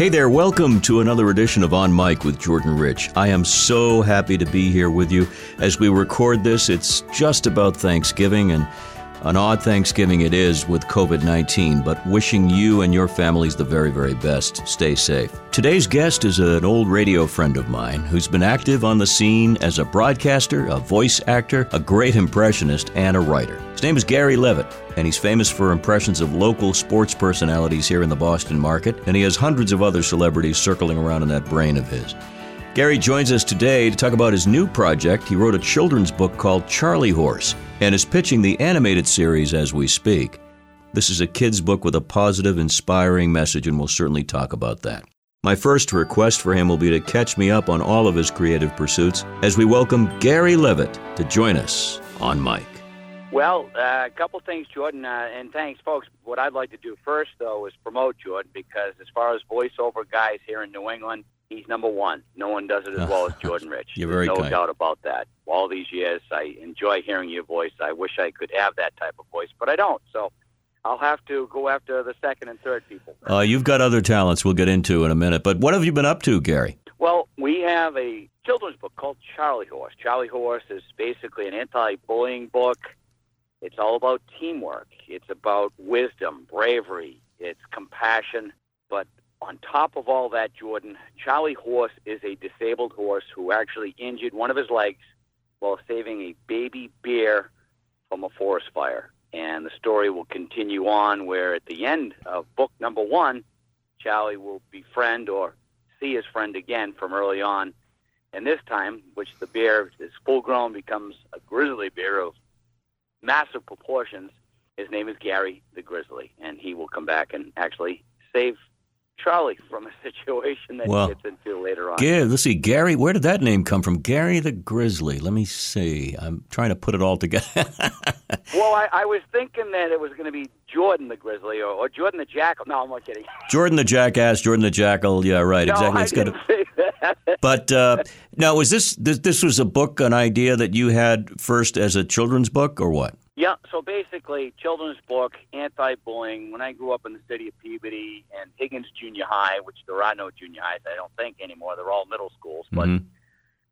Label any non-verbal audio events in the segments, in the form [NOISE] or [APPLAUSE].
Hey there, welcome to another edition of On Mic with Jordan Rich. I am so happy to be here with you. As we record this, it's just about Thanksgiving, and an odd Thanksgiving it is with COVID 19, but wishing you and your families the very, very best. Stay safe. Today's guest is an old radio friend of mine who's been active on the scene as a broadcaster, a voice actor, a great impressionist, and a writer. His name is Gary Levitt, and he's famous for impressions of local sports personalities here in the Boston market, and he has hundreds of other celebrities circling around in that brain of his. Gary joins us today to talk about his new project. He wrote a children's book called Charlie Horse and is pitching the animated series as we speak. This is a kid's book with a positive, inspiring message, and we'll certainly talk about that. My first request for him will be to catch me up on all of his creative pursuits as we welcome Gary Levitt to join us on Mic. Well, uh, a couple things, Jordan, uh, and thanks, folks. What I'd like to do first, though, is promote Jordan because as far as voiceover guys here in New England, he's number one. No one does it as well as [LAUGHS] Jordan Rich. You're very There's no kind. doubt about that. All these years, I enjoy hearing your voice. I wish I could have that type of voice, but I don't. So I'll have to go after the second and third people. Uh, you've got other talents we'll get into in a minute, but what have you been up to, Gary? Well, we have a children's book called Charlie Horse. Charlie Horse is basically an anti-bullying book. It's all about teamwork. It's about wisdom, bravery, it's compassion. But on top of all that, Jordan, Charlie Horse is a disabled horse who actually injured one of his legs while saving a baby bear from a forest fire. And the story will continue on where at the end of book number one, Charlie will befriend or see his friend again from early on. And this time, which the bear is full grown, becomes a grizzly bear of massive proportions. His name is Gary the Grizzly, and he will come back and actually save Charlie from a [LAUGHS] situation that Well, he gets into later on. Gary, let's see, Gary, where did that name come from? Gary the Grizzly. Let me see. I'm trying to put it all together. [LAUGHS] well, I, I was thinking that it was going to be Jordan the Grizzly or, or Jordan the Jackal. No, I'm not kidding. [LAUGHS] Jordan the Jackass, Jordan the Jackal. Yeah, right. no, exactly. I It's didn't a- say that. But uh, now, was this, this this was a book, an idea that you had first as a children's book, or what? Yeah, so basically, children's book, anti-bullying. When I grew up in the city of Peabody and Higgins Junior High, which there are no junior highs, I don't think anymore. They're all middle schools. But Mhm.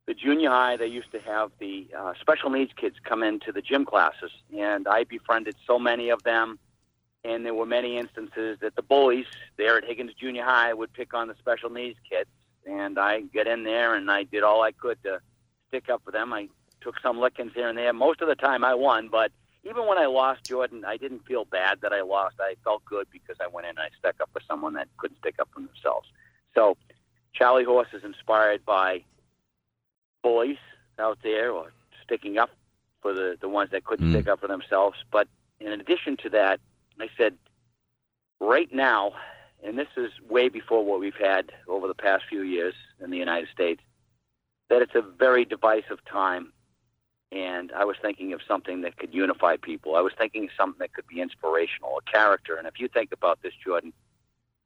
the junior high, they used to have the uh, special needs kids come into the gym classes, and I befriended so many of them. And there were many instances that the bullies there at Higgins Junior High would pick on the special needs kids, and I get in there and I did all I could to stick up for them. I took some lickings here and there. Most of the time, I won, but even when I lost, Jordan, I didn't feel bad that I lost. I felt good because I went in and I stuck up for someone that couldn't stick up for themselves. So, Charlie Horse is inspired by boys out there or sticking up for the, the ones that couldn't Mm. stick up for themselves. But in addition to that, I said, right now, and this is way before what we've had over the past few years in the United States, that it's a very divisive time. And I was thinking of something that could unify people. I was thinking of something that could be inspirational, a character. And if you think about this, Jordan,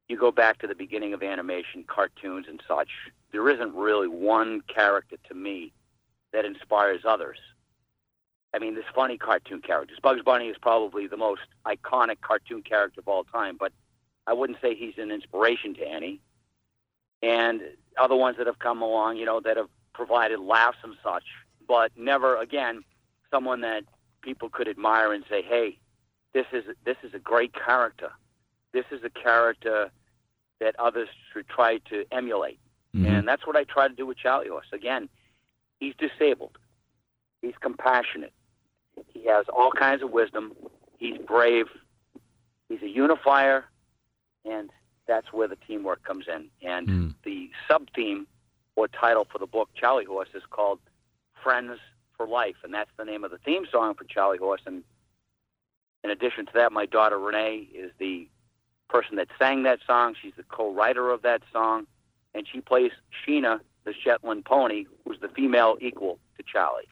you go back to the beginning of animation, cartoons, and such. There isn't really one character to me that inspires others. I mean, there's funny cartoon characters. Bugs Bunny is probably the most iconic cartoon character of all time, but I wouldn't say he's an inspiration to any. And other ones that have come along, you know, that have provided laughs and such, but never again someone that people could admire and say, "Hey, this is this is a great character. This is a character that others should try to emulate." Mhm. And that's what I try to do with Charlie Horse. Again, he's disabled. He's compassionate. He has all kinds of wisdom. He's brave. He's a unifier, and that's where the teamwork comes in. And Mm. the sub theme or title for the book Charlie Horse is called Friends for Life, and that's the name of the theme song for Charlie Horse. And in addition to that, my daughter Renee is the person that sang that song. She's the co-writer of that song, and she plays Sheena, the Shetland pony, who's the female equal to Charlie.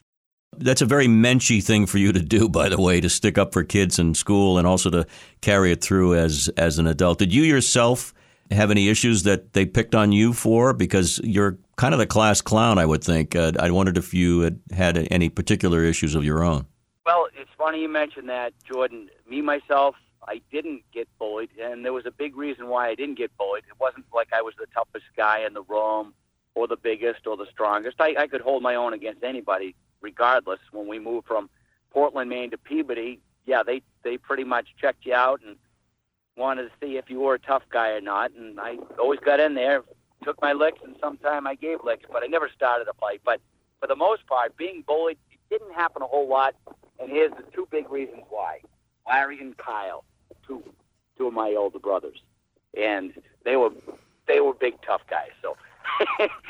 That's a very menschy thing for you to do, by the way, to stick up for kids in school and also to carry it through as as an adult. Did you yourself have any issues that they picked on you for? Because you're kind of the class clown, I would think. Uh, I wondered if you had had any particular issues of your own. Well, it's funny you mentioned that, Jordan. Me myself, I didn't get bullied, and there was a big reason why I didn't get bullied. It wasn't like I was the toughest guy in the room or the biggest or the strongest. I, I could hold my own against anybody, regardless. When we moved from Portland, Maine to Peabody, yeah, they they pretty much checked you out and wanted to see if you were a tough guy or not. And I always got in there, took my licks, and sometimes I gave licks, but I never started a fight. But for the most part, being bullied didn't happen a whole lot. And here's the two big reasons why: Larry and Kyle, two two of my older brothers, and they were they were big tough guys. So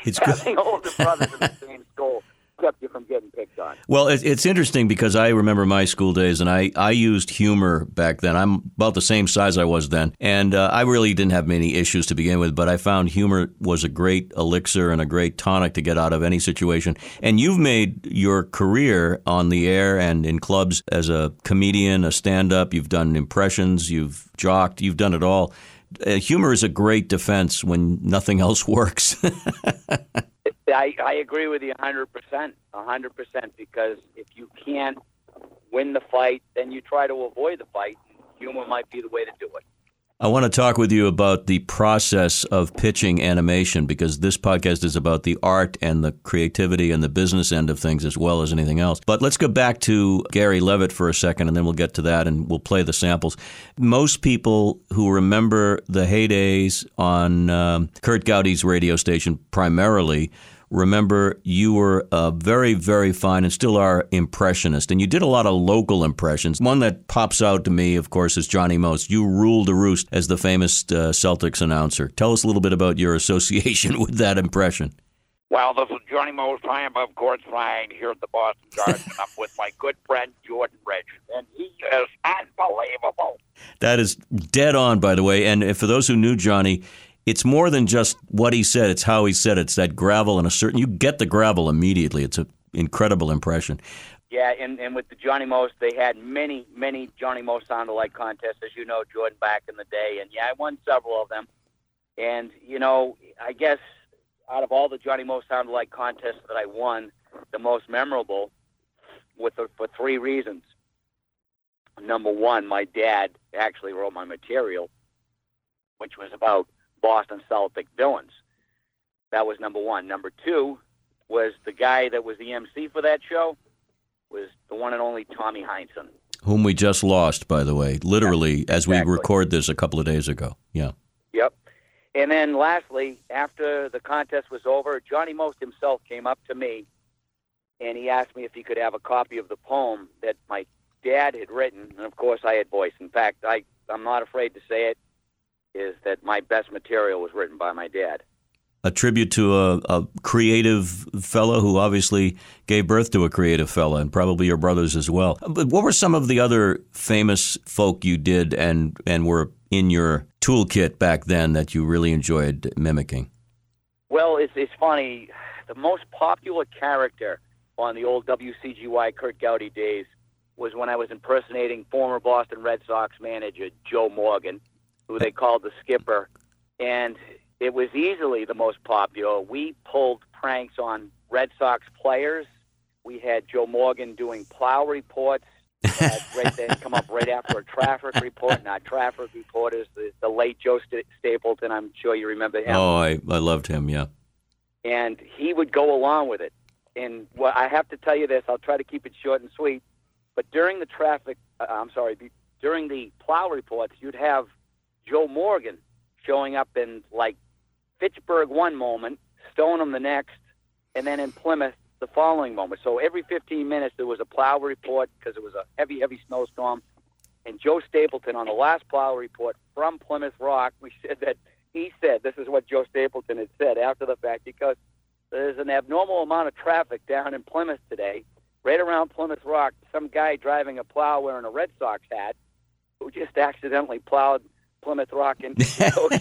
it's having good. [LAUGHS] older brothers in the same [LAUGHS] school kept you from getting picked on. Well, it, it's interesting because I remember my school days, and I, I used humor back then. I'm about the same size I was then, and uh, I really didn't have many issues to begin with. But I found humor was a great elixir and a great tonic to get out of any situation. And you've made your career on the air and in clubs as a comedian, a stand-up. You've done impressions, you've jocked, you've done it all. Uh, humor is a great defense when nothing else [LAUGHS] works. [LAUGHS] I, I agree with you 100%. 100% because if you can't win the fight, then you try to avoid the fight. Humor might be the way to do it. I want to talk with you about the process of pitching animation because this podcast is about the art and the creativity and the business end of things as well as anything else. But let's go back to Gary Levitt for a second and then we'll get to that and we'll play the samples. Most people who remember the heydays on um, Kurt Gowdy's radio station primarily remember you were a very, very fine and still are impressionist. And you did a lot of local impressions. One that pops out to me, of course, is Johnny Most. You ruled the roost as the famous uh, Celtics announcer. Tell us a little bit about your [LAUGHS] association with that impression. Well, this is Johnny Most. I am, of course, flying here at the Boston Garden. I'm with my good friend Jordan Rich, and he is unbelievable. That is dead on, by the way. And for those who knew Johnny, it's more than just what he said, it's how he said it. It's that gravel and a certain, you get the gravel immediately. It's an incredible impression. Yeah, and, and with the Johnny Most, they had many, many Johnny Most sound alike contests, as you know, Jordan, back in the day. And yeah, I won several of them. And, you know, I guess out of all the Johnny Most sound alike contests that I won, the most memorable with the, for three reasons. Number one, my dad actually wrote my material, which was about Boston Celtic villains. That was number one. Number two was the guy that was the MC for that show was the one and only Tommy Heinsohn. Whom we just lost, by the way, literally yeah, as exactly. we record this a couple of days ago. Yeah. Yep. And then lastly, after the contest was over, Johnny Most himself came up to me and he asked me if he could have a copy of the poem that my dad had written. And of course, I had voice. In fact, I, I'm not afraid to say it is that my best material was written by my dad. A tribute to a, a creative fellow who obviously gave birth to a creative fellow, and probably your brothers as well. But what were some of the other famous folk you did and and were in your toolkit back then that you really enjoyed mimicking? Well, it's it's funny. The most popular character on the old WCGY Kurt Gowdy days was when I was impersonating former Boston Red Sox manager Joe Morgan who they called the skipper, and it was easily the most popular. We pulled pranks on Red Sox players. We had Joe Morgan doing plow reports. [LAUGHS] right then come up right after a traffic report. Not traffic reporters, the, the late Joe St- Stapleton. I'm sure you remember him. Oh, I, I loved him. Yeah. And he would go along with it. And well, I have to tell you this. I'll try to keep it short and sweet. But during the traffic, uh, I'm sorry, during the plow reports, you'd have Joe Morgan showing up in like Fitchburg one moment, Stoneham the next, and then in Plymouth the following moment. So every 15 minutes there was a plow report because it was a heavy, heavy snowstorm. And Joe Stapleton on the last plow report from Plymouth Rock, we said that he said this is what Joe Stapleton had said after the fact because there's an abnormal amount of traffic down in Plymouth today. Right around Plymouth Rock, some guy driving a plow wearing a Red Sox hat who just accidentally plowed Plymouth Rock [LAUGHS] into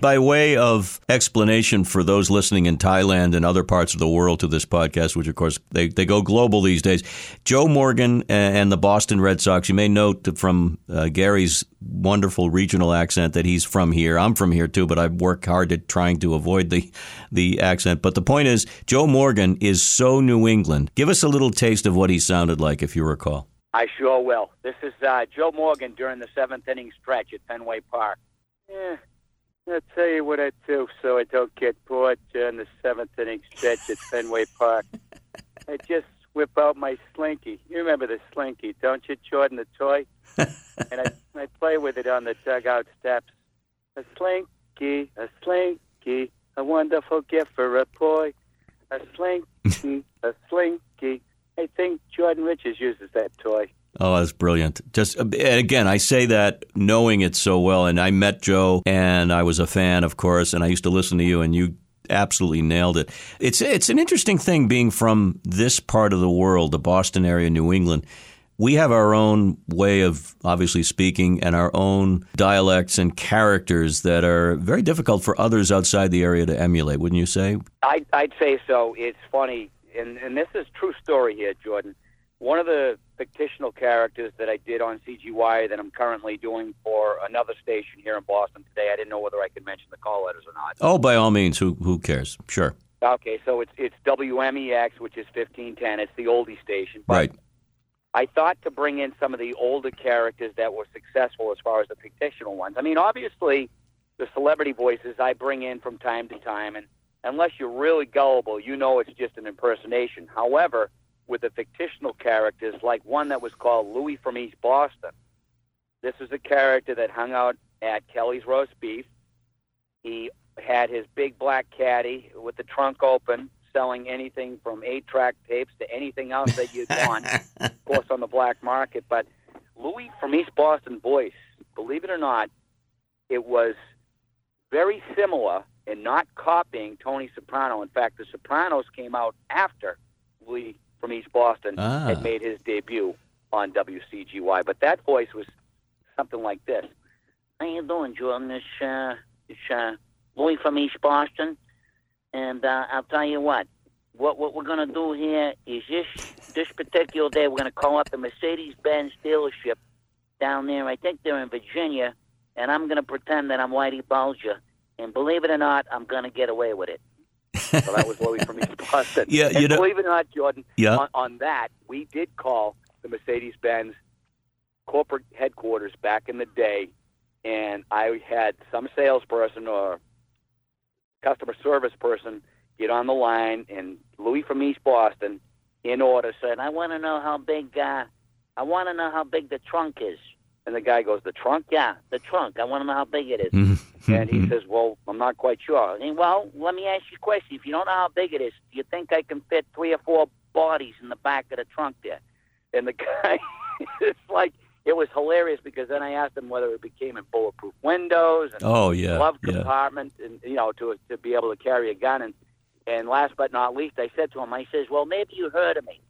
By way of explanation for those listening in Thailand and other parts of the world to this podcast, which of course they, they go global these days, Joe Morgan and the Boston Red Sox, you may note from uh, Gary's wonderful regional accent that he's from here. I'm from here too, but I work hard at trying to avoid the, the accent. But the point is, Joe Morgan is so New England. Give us a little taste of what he sounded like, if you recall. I sure will. This is uh, Joe Morgan during the seventh inning stretch at Fenway Park. Yeah, I'll tell you what I do so I don't get bored during the seventh inning stretch at Fenway Park. [LAUGHS] I just whip out my slinky. You remember the slinky, don't you, Jordan, the toy? [LAUGHS] and I, I play with it on the dugout steps. A slinky, a slinky, a wonderful gift for a boy. A slinky, [LAUGHS] a slinky. I think Jordan Richards uses that toy. Oh, that's brilliant. Just uh, and again, I say that knowing it so well. And I met Joe, and I was a fan, of course, and I used to listen to you, and you absolutely nailed it. It's it's an interesting thing being from this part of the world, the Boston area, New England. We have our own way of obviously speaking and our own dialects and characters that are very difficult for others outside the area to emulate, wouldn't you say? I'd, I'd say so. It's funny, and, and this is true story here, Jordan. One of the fictional characters that I did on CGY that I'm currently doing for another station here in Boston today. I didn't know whether I could mention the call letters or not. Oh, by all means, who who cares? Sure. Okay, so it's it's WMEX, which is 1510. It's the oldie station. But Right. I thought to bring in some of the older characters that were successful as far as the fictional ones. I mean, obviously, the celebrity voices I bring in from time to time, and unless you're really gullible, you know it's just an impersonation. However, with the fictional characters, like one that was called Louis from East Boston, this is a character that hung out at Kelly's Roast Beef. He had his big black caddy with the trunk open, selling anything from eight-track tapes to anything else that you'd [LAUGHS] want of course, on the black market. But Louis from East Boston voice, believe it or not, it was very similar and not copying Tony Soprano. In fact, The Sopranos came out after Louis from East Boston Ah. had made his debut on WCGY. But that voice was something like this. How you doing, Jordan? It's, uh, it's uh, Louis from East Boston. And uh, I'll tell you what, what what we're gonna do here is this this particular day we're gonna call up the Mercedes Benz dealership down there. I think they're in Virginia, and I'm gonna pretend that I'm Whitey Bulger. And believe it or not, I'm gonna get away with it. so that was Louis from East [LAUGHS] Boston. Yeah, and you know- believe it or not, Jordan, Yeah. on, on that we did call the Mercedes Benz corporate headquarters back in the day, and I had some salesperson or customer service person get on the line, and Louis from East Boston, in order, said, "I want to know how big. Uh, I want to know how big the trunk is." And the guy goes, "The trunk? Yeah, the trunk. I want to know how big it is." and he says, "Well, I'm not quite sure." And, well, let me ask you a question. If you don't know how big it is, do you think I can fit three or four bodies in the back of the trunk there? And the [LAUGHS] guy, it's like it was hilarious because then I asked him whether it became in bulletproof windows and Oh yeah. glove yeah. compartment, and you know, to to be able to carry a gun. And and last but not least, I said to him, I says, "Well, maybe you heard of me.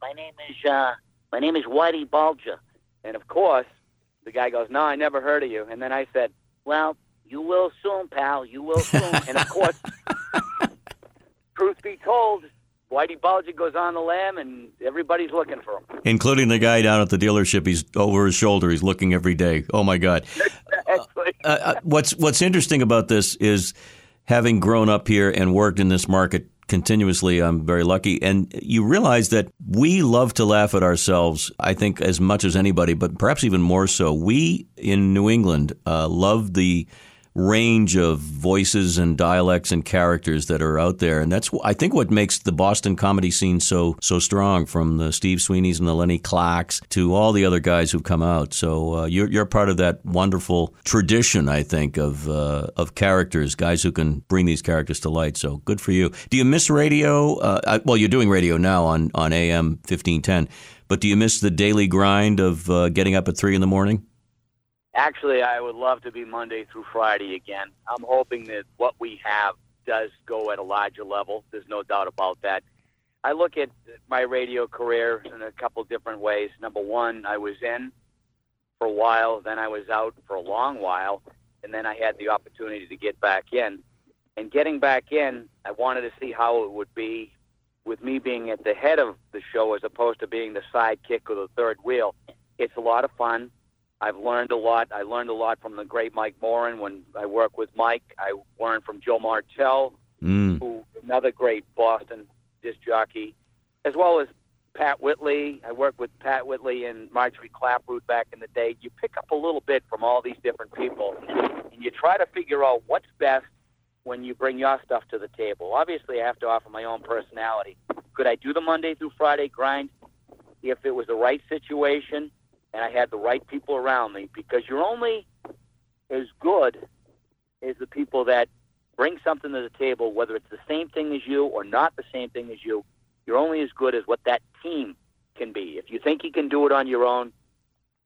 My name is uh, my name is Whitey Bulger." And of course, the guy goes, "No, I never heard of you." And then I said, "Well, you will soon, pal. You will soon." and of course, [LAUGHS] truth be told, Whitey Bulger goes on the lam, and everybody's looking for him. Including the guy down at the dealership. He's over his shoulder. He's looking every day. Oh my God. [LAUGHS] Actually, uh, uh, what's what's interesting about this is having grown up here and worked in this market continuously. I'm very lucky, and you realize that we love to laugh at ourselves. I think as much as anybody, but perhaps even more so. We in New England uh, love the range of voices and dialects and characters that are out there, and that's I think what makes the Boston comedy scene so so strong. From the Steve Sweeney's and the Lenny Clarks to all the other guys who've come out. So uh, you're you're part of that wonderful tradition, I think, of uh, of characters, guys who can bring these characters to light. So good for you. Do you miss radio? Uh, I- well, you're doing radio now on on AM fifteen ten, but do you miss the daily grind of uh, getting up at three in the morning? Actually, I would love to be Monday through Friday again. I'm hoping that what we have does go at a larger level. There's no doubt about that. I look at my radio career in a couple different ways. Number one, I was in for a while, then I was out for a long while, and then I had the opportunity to get back in. And getting back in, I wanted to see how it would be with me being at the head of the show as opposed to being the sidekick or the third wheel. It's a lot of fun. I've learned a lot. I learned a lot from the great Mike Morin when I work with Mike. I learned from Joe Martelle, Mm. who another great Boston disc jockey, as well as Pat Whitley. I worked with Pat Whitley and Marjorie Clapprood back in the day. You pick up a little bit from all these different people, and you try to figure out what's best when you bring your stuff to the table. Obviously, I have to offer my own personality. Could I do the Monday through Friday grind if it was the right situation and I had the right people around me? Because you're only as good as the people that bring something to the table, whether it's the same thing as you or not the same thing as you. You're only as good as what that team can be. If you think you can do it on your own,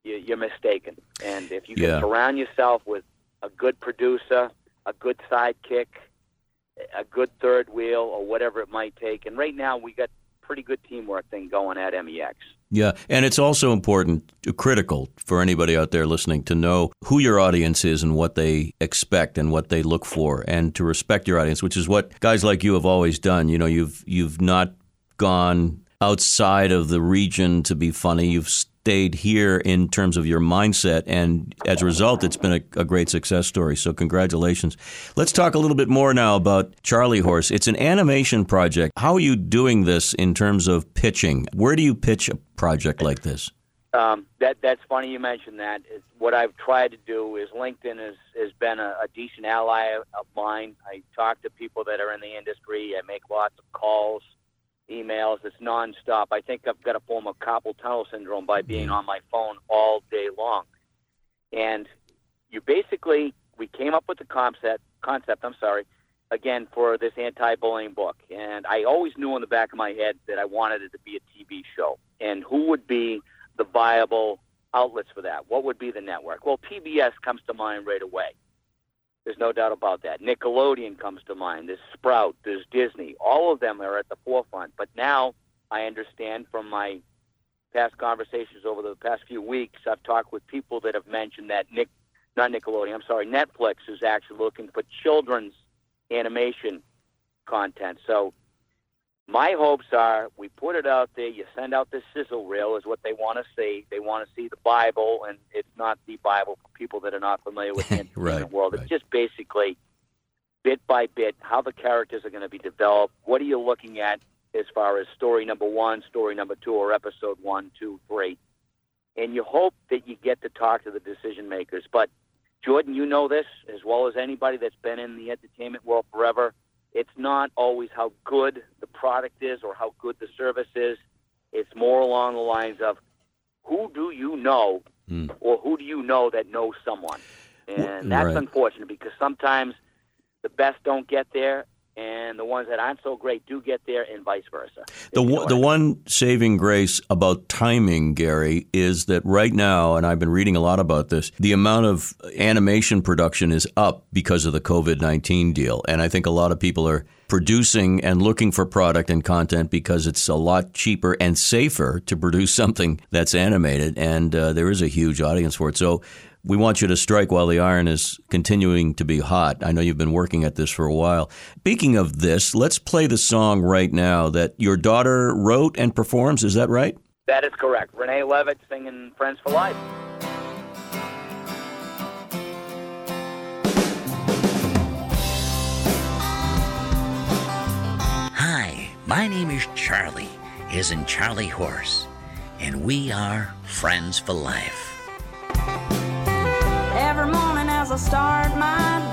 you, are mistaken. And if you can yeah. surround yourself with a good producer, a good sidekick, a good third wheel, or whatever it might take. And right now, we got pretty good teamwork thing going at MEX. Yeah, and it's also important, uh, critical for anybody out there listening to know who your audience is and what they expect and what they look for, and to respect your audience, which is what guys like you have always done. You know, you've you've not gone outside of the region to be funny. You've stayed here in terms of your mindset. And as a result, it's been a, a, great success story. So, congratulations. Let's talk a little bit more now about Charlie Horse. It's an animation project. How are you doing this in terms of pitching? Where do you pitch a project like this? Um, that that's funny you mentioned that. It's, what I've tried to do is LinkedIn has has been a, a decent ally of mine. I talk to people that are in the industry. I make lots of calls emails. It's nonstop. I think I've got a form of carpal tunnel syndrome by being hmm. on my phone all day long. And you basically, we came up with the concept. Concept. I'm sorry. Again, for this anti-bullying book, and I always knew in the back of my head that I wanted it to be a TV show. And who would be the viable outlets for that? What would be the network? Well, PBS comes to mind right away. There's no doubt about that. Nickelodeon comes to mind. There's Sprout. There's Disney. All of them are at the forefront. But now I understand from my past conversations over the past few weeks, I've talked with people that have mentioned that Nick, not Nickelodeon, I'm sorry, Netflix is actually looking for children's animation content. So my hopes are we put it out there. You send out the sizzle reel is what they want to see. They want to see the Bible, and it's not the Bible for people that are not familiar with the [LAUGHS] entertainment right, world. Right. It's just basically bit by bit how the characters are going to be developed. What are you looking at as far as story number one, story number two, or episode one, two, three? And you hope that you get to talk to the decision makers. But Jordan, you know this as well as anybody that's been in the entertainment world forever it's not always how good the product is or how good the service is. It's more along the lines of who do you know mm. or who do you know that knows someone? And that's right. unfortunate because sometimes the best don't get there and the ones that aren't so great do get there, and vice versa. The one, the one saving grace about timing, Gary, is that right now, and I've been reading a lot about this, the amount of animation production is up because of the COVID nineteen deal, and I think a lot of people are producing and looking for product and content because it's a lot cheaper and safer to produce [LAUGHS] something that's animated, and uh, there is a huge audience for it. So we want you to strike while the iron is continuing to be hot. I know you've been working at this for a while. Speaking of this, let's play the song right now that your daughter wrote and performs. Is that right? That is correct. Renee Levitt singing Friends for Life. Hi, my name is Charlie, is in Charlie Horse, and we are Friends for Life every start my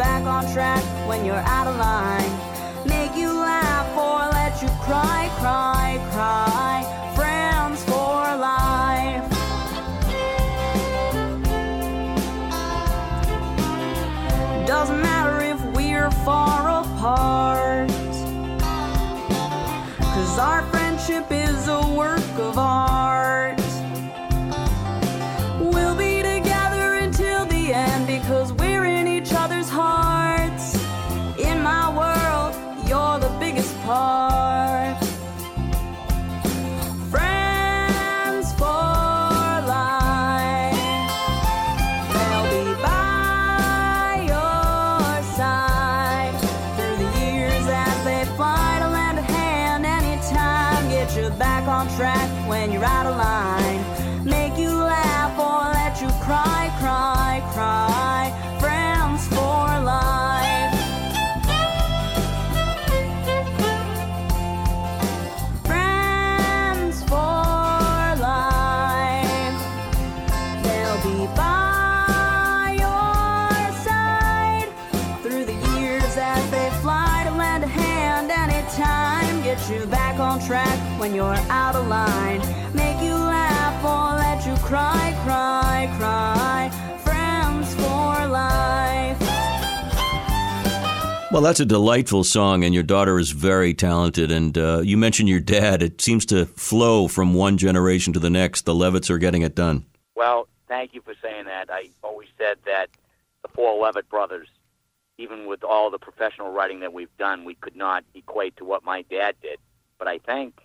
back on track when you're out of line. When you're out of line. Make you laugh or let you cry, cry, cry. Friends for life. Well, that's a delightful song, and your daughter is very talented. And uh, you mentioned your dad. It seems to flow from one generation to the next. The Levitts are getting it done. Well, thank you for saying that. I always said that the four Levitt brothers, even with all the professional writing that we've done, we could not equate to what my dad did. But I think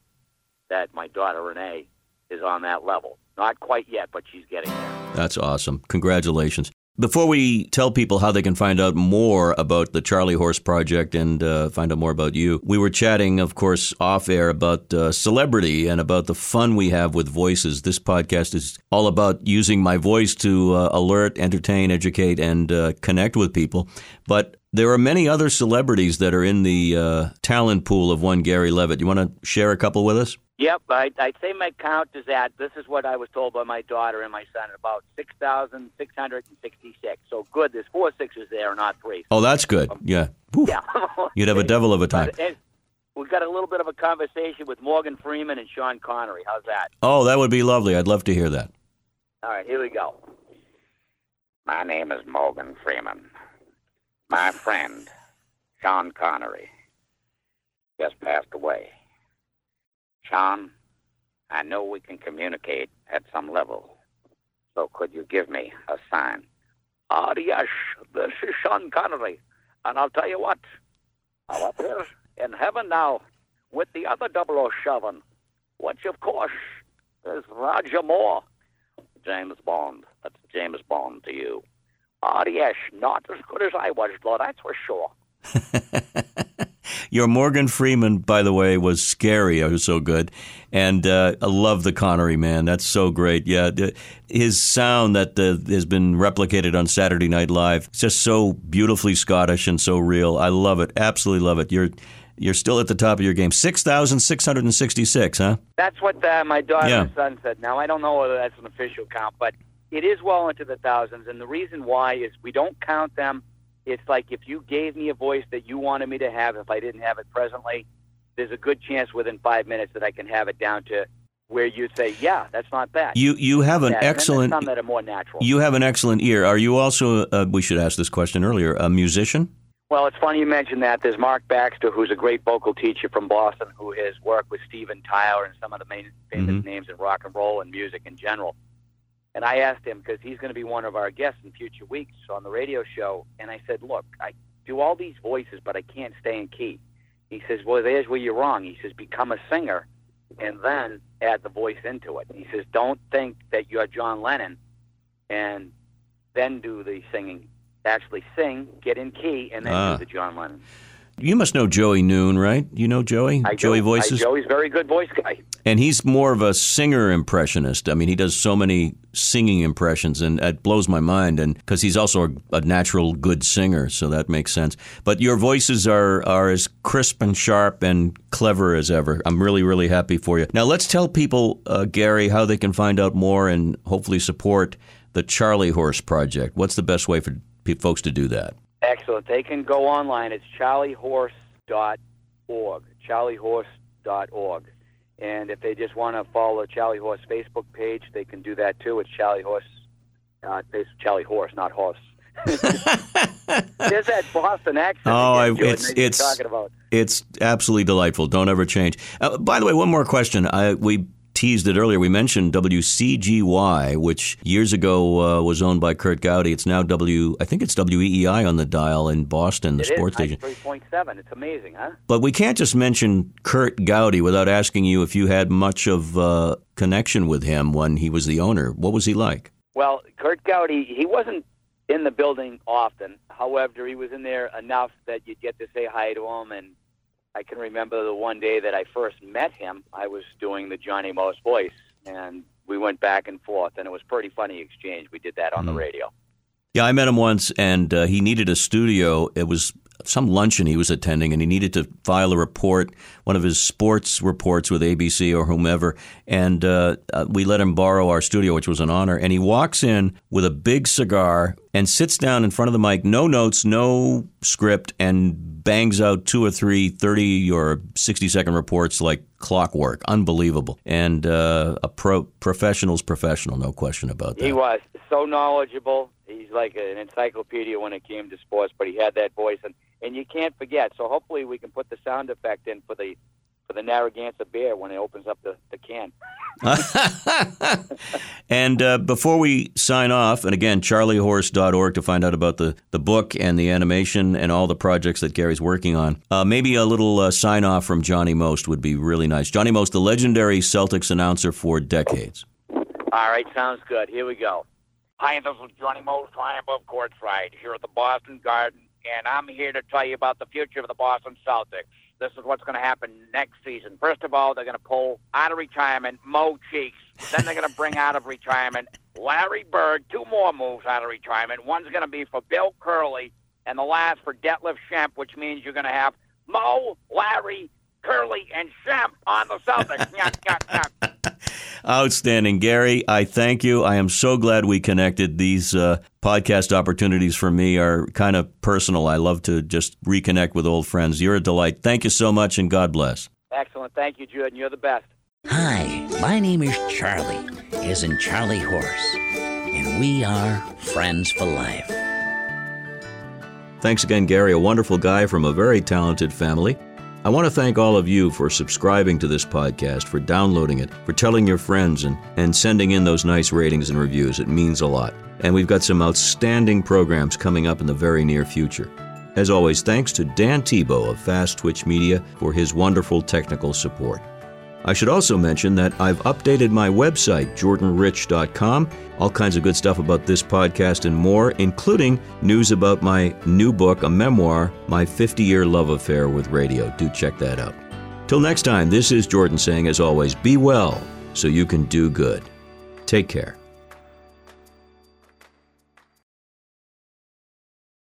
that my daughter Renee is on that level. Not quite yet, but she's getting there. That's awesome. Congratulations. Before we tell people how they can find out more about the Charlie Horse Project and uh, find out more about you, we were chatting, of course, off air about uh, celebrity and about the fun we have with voices. This podcast is all about using my voice to uh, alert, entertain, educate, and uh, connect with people. But there are many other celebrities that are in the uh, talent pool of one Gary Levitt. You want to share a couple with us? Yep, I, I'd say my count is at, this is what I was told by my daughter and my son, about 6,666. So good, there's four sixes there, not three. Oh, that's good. Yeah. Whew. Yeah. You'd have a devil of a time. [LAUGHS] We've got a little bit of a conversation with Morgan Freeman and Sean Connery. How's that? Oh, that would be lovely. I'd love to hear that. All right, here we go. My name is Morgan Freeman. My friend, Sean Connery, just passed away. Sean, I know we can communicate at some level. So could you give me a sign? Ah, yes, this is Sean Connery. And I'll tell you what, I'm up here in heaven now with the other 007, which, of course, is Roger Moore. James Bond. That's James Bond to you. Ah, yes, not as good as I was, Lord, that's for sure. [LAUGHS] Your Morgan Freeman, by the way, was scary. It was so good, and uh, I love the Connery man. That's so great. Yeah, his sound that uh, has been replicated on Saturday Night Live. It's just so beautifully Scottish and so real. I love it. Absolutely love it. You're you're still at the top of your game. Six thousand six hundred and sixty-six, huh? That's what uh, my daughter Yeah. and son said. Now, I don't know whether that's an official count, but it is well into the thousands. And the reason why is we don't count them. It's like if you gave me a voice that you wanted me to have, if I didn't have it presently, there's a good chance within five minutes that I can have it down to where you'd say, yeah, that's not bad. You you have an there's excellent some that are more natural. you have an excellent ear. Are you also? Uh, we should ask this question earlier. A musician? Well, it's funny you mentioned that. There's Mark Baxter, who's a great vocal teacher from Boston, who has worked with Steven Tyler and some of the main famous Mhm. names in rock and roll and music in general. And I asked him because he's going to be one of our guests in future weeks on the radio show. And I said, "Look, I do all these voices, but I can't stay in key." He says, "Well, there's where you're wrong." He says, "Become a singer, and then add the voice into it." He says, "Don't think that you're John Lennon, and then do the singing. Actually, sing, get in key, and then Ah. do the John Lennon." You must know Joey Noon, right? You know Joey? I Joey do. voices. I, Joey's a very good voice guy. And he's more of a singer impressionist. I mean, he does so many singing impressions, and it blows my mind. And because he's also a, a natural good singer, so that makes sense. But your voices are are as crisp and sharp and clever as ever. I'm really, really happy for you. Now, let's tell people, uh, Gary, how they can find out more and hopefully support the Charlie Horse Project. What's the best way for folks to do that? Excellent. They can go online. It's charliehorse.org. Charliehorse.org. And if they just want to follow the Charlie Horse Facebook page, they can do that too. It's Charlie Horse. Uh, it's Charlie Horse, not horse. [LAUGHS] There's that Boston accent. Oh, I- it's- it's- talking about. It's absolutely delightful. Don't ever change. Uh, by the way, one more question. I, we teased it earlier. We mentioned WCGY, which years ago uh, was owned by Kurt Gowdy. It's now W. I think it's WEEI on the dial in Boston, the It is sports station. 93.7. It's amazing, huh? But we can't just mention Kurt Gowdy without asking you if you had much of uh, connection with him when he was the owner. What was he like? Well, Kurt Gowdy, he wasn't in the building often. However, he was in there enough that you'd get to say hi to him. And I can remember the one day that I first met him, I was doing the Johnny Most voice, and we went back and forth, and it was pretty funny exchange. We did that on the radio. Yeah, I met him once, and uh, he needed a studio. It was some luncheon he was attending, and he needed to file a report, one of his sports reports with ABC or whomever. And uh, uh, we let him borrow our studio, which was an honor. And he walks in with a big cigar and sits down in front of the mic, no notes, no script, and bangs out two or three 30 or 60 second reports like clockwork. Unbelievable. And uh, a pro professional's professional, no question about that. He was so knowledgeable. He's like an encyclopedia when it came to sports, but he had that voice, and, and you can't forget. So hopefully we can put the sound effect in for the for the Narragansett beer when it opens up the, the can. [LAUGHS] and uh, before we sign off, and again, charliehorse.org to find out about the, the book and the animation and all the projects that Gary's working on, uh, maybe a little uh, sign off from Johnny Most would be really nice. Johnny Most, the legendary Celtics announcer for decades. All right, sounds good. Here we go. Hi, this is Johnny Most, high above courtside here at the Boston Garden, and I'm here to tell you about the future of the Boston Celtics. This is what's going to happen next season. First of all, they're going to pull out of retirement Mo Cheeks. Then they're going to bring out of retirement Larry Bird. Two more moves out of retirement. One's going to be for Bill Curley, and the last for Detlef Schrempf, which means you're going to have Mo, Larry, Curley, and Schrempf on the Celtics. Outstanding. Gary, I thank you. I am so glad we connected. These uh, podcast opportunities for me are kind of personal. I love to just reconnect with old friends. You're a delight. Thank you so much, and God bless. Excellent. Thank you, Jordan. You're the best. Hi, my name is Charlie, as in Charlie Horse, and we are friends for life. Thanks again, Gary, a wonderful guy from a very talented family. I want to thank all of you for subscribing to this podcast, for downloading it, for telling your friends, and, and sending in those nice ratings and reviews. It means a lot. And we've got some outstanding programs coming up in the very near future. As always, thanks to Dan Tebow of Fast Twitch Media for his wonderful technical support. I should also mention that I've updated my website, jordanrich.com. All kinds of good stuff about this podcast and more, including news about my new book, a memoir, My 50 Year Love Affair with Radio. Do check that out. Till next time, this is Jordan saying, as always, be well so you can do good. Take care.